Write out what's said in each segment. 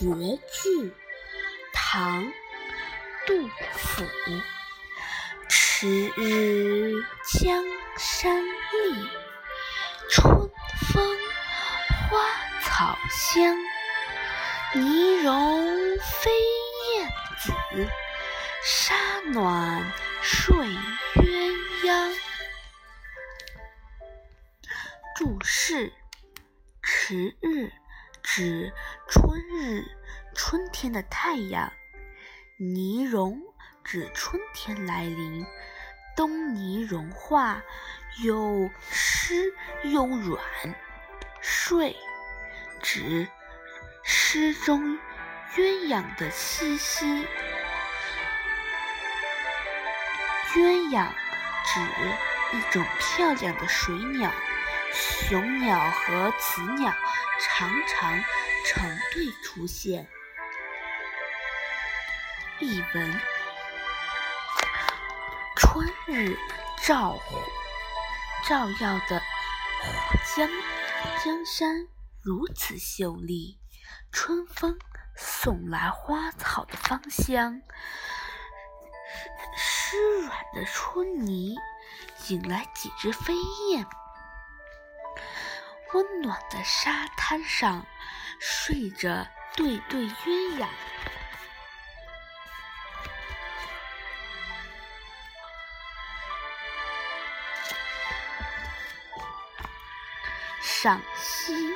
绝句，唐·杜甫。迟日江山丽，春风花草香。泥融飞燕子，沙暖睡鸳鸯。注释：迟日。指春日，春天的太阳。泥融指春天来临，冬泥融化，又湿又软。睡指诗中鸳鸯的栖息。鸳鸯指一种漂亮的水鸟。雄鸟和雌鸟常常成对出现。译文：春日照照耀的江江山如此秀丽，春风送来花草的芳香，湿软的春泥引来几只飞燕。温暖的沙滩上，睡着对对鸳鸯。赏析：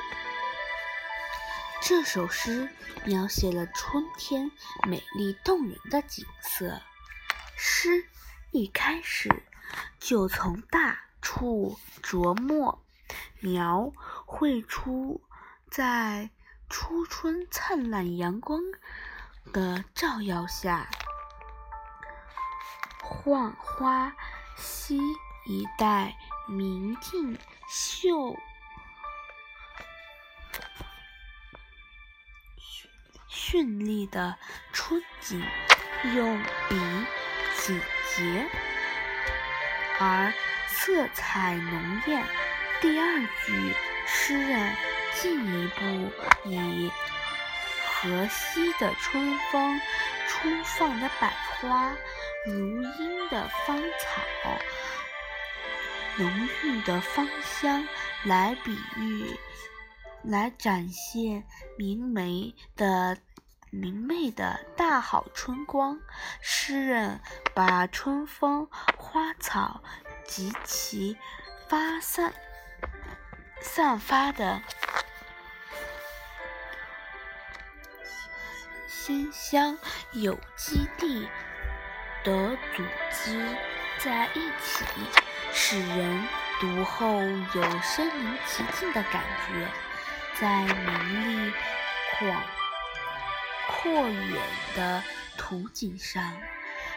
这首诗描写了春天美丽动人的景色。诗一开始就从大处着墨。描绘出在初春灿烂阳光的照耀下，浣花溪一带明净秀绚丽的春景，用笔简洁而色彩浓艳。第二句，诗人进一步以河西的春风、初放的百花、如茵的芳草、浓郁的芳香来比喻，来展现明媚的明媚的大好春光。诗人把春风、花草及其发散。散发的鲜香有机地的组织在一起，使人读后有身临其境的感觉。在明丽广阔远的图景上，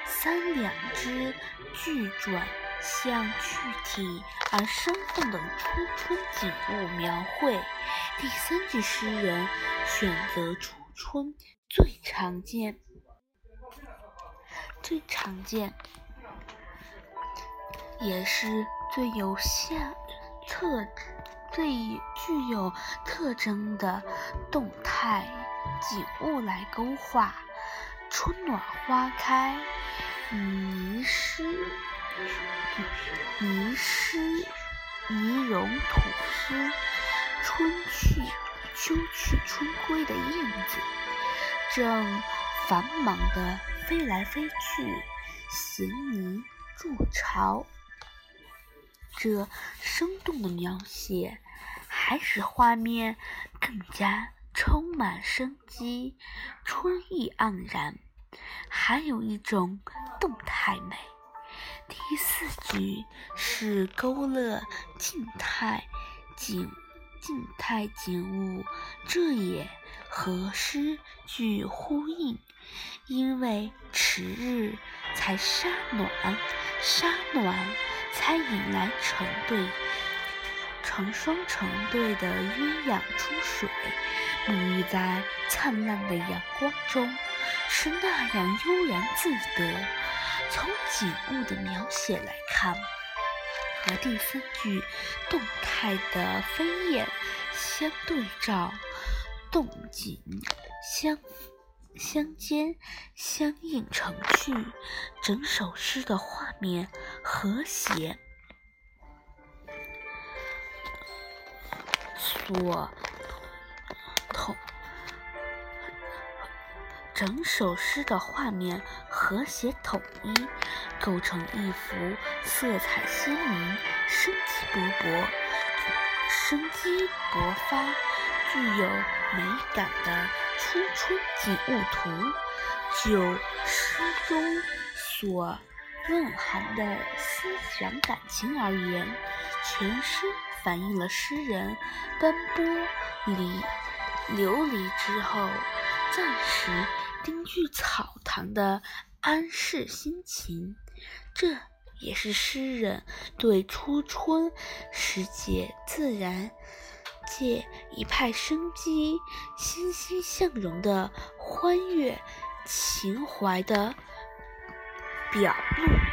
三两只巨转。向具体而生动的初春景物描绘。第三句，诗人选择初春最常见、最常见，也是最有现特、最具有特征的动态景物来勾画。春暖花开，泥湿。泥湿、泥融、土湿，春去秋去春归的燕子，正繁忙地飞来飞去，衔泥筑巢。这生动的描写，还使画面更加充满生机，春意盎然，还有一种动态美。第四句是勾勒静态景静态景物，这也和诗句呼应。因为迟日才沙暖，沙暖才引来成对成双成对的鸳鸯出水，沐浴在灿烂的阳光中，是那样悠然自得。从景物的描写来看，和第三句动态的飞燕相对照，动景相相间相映成趣，整首诗的画面和谐。所整首诗的画面和谐统一，构成一幅色彩鲜明、生机勃勃、生机勃发、具有美感的初春景物图。就诗中所蕴含的思想感情而言，全诗。反映了诗人奔波离流离之后，暂时丁居草堂的安适心情。这也是诗人对初春时节自然界一派生机、欣欣向荣的欢悦情怀的表露。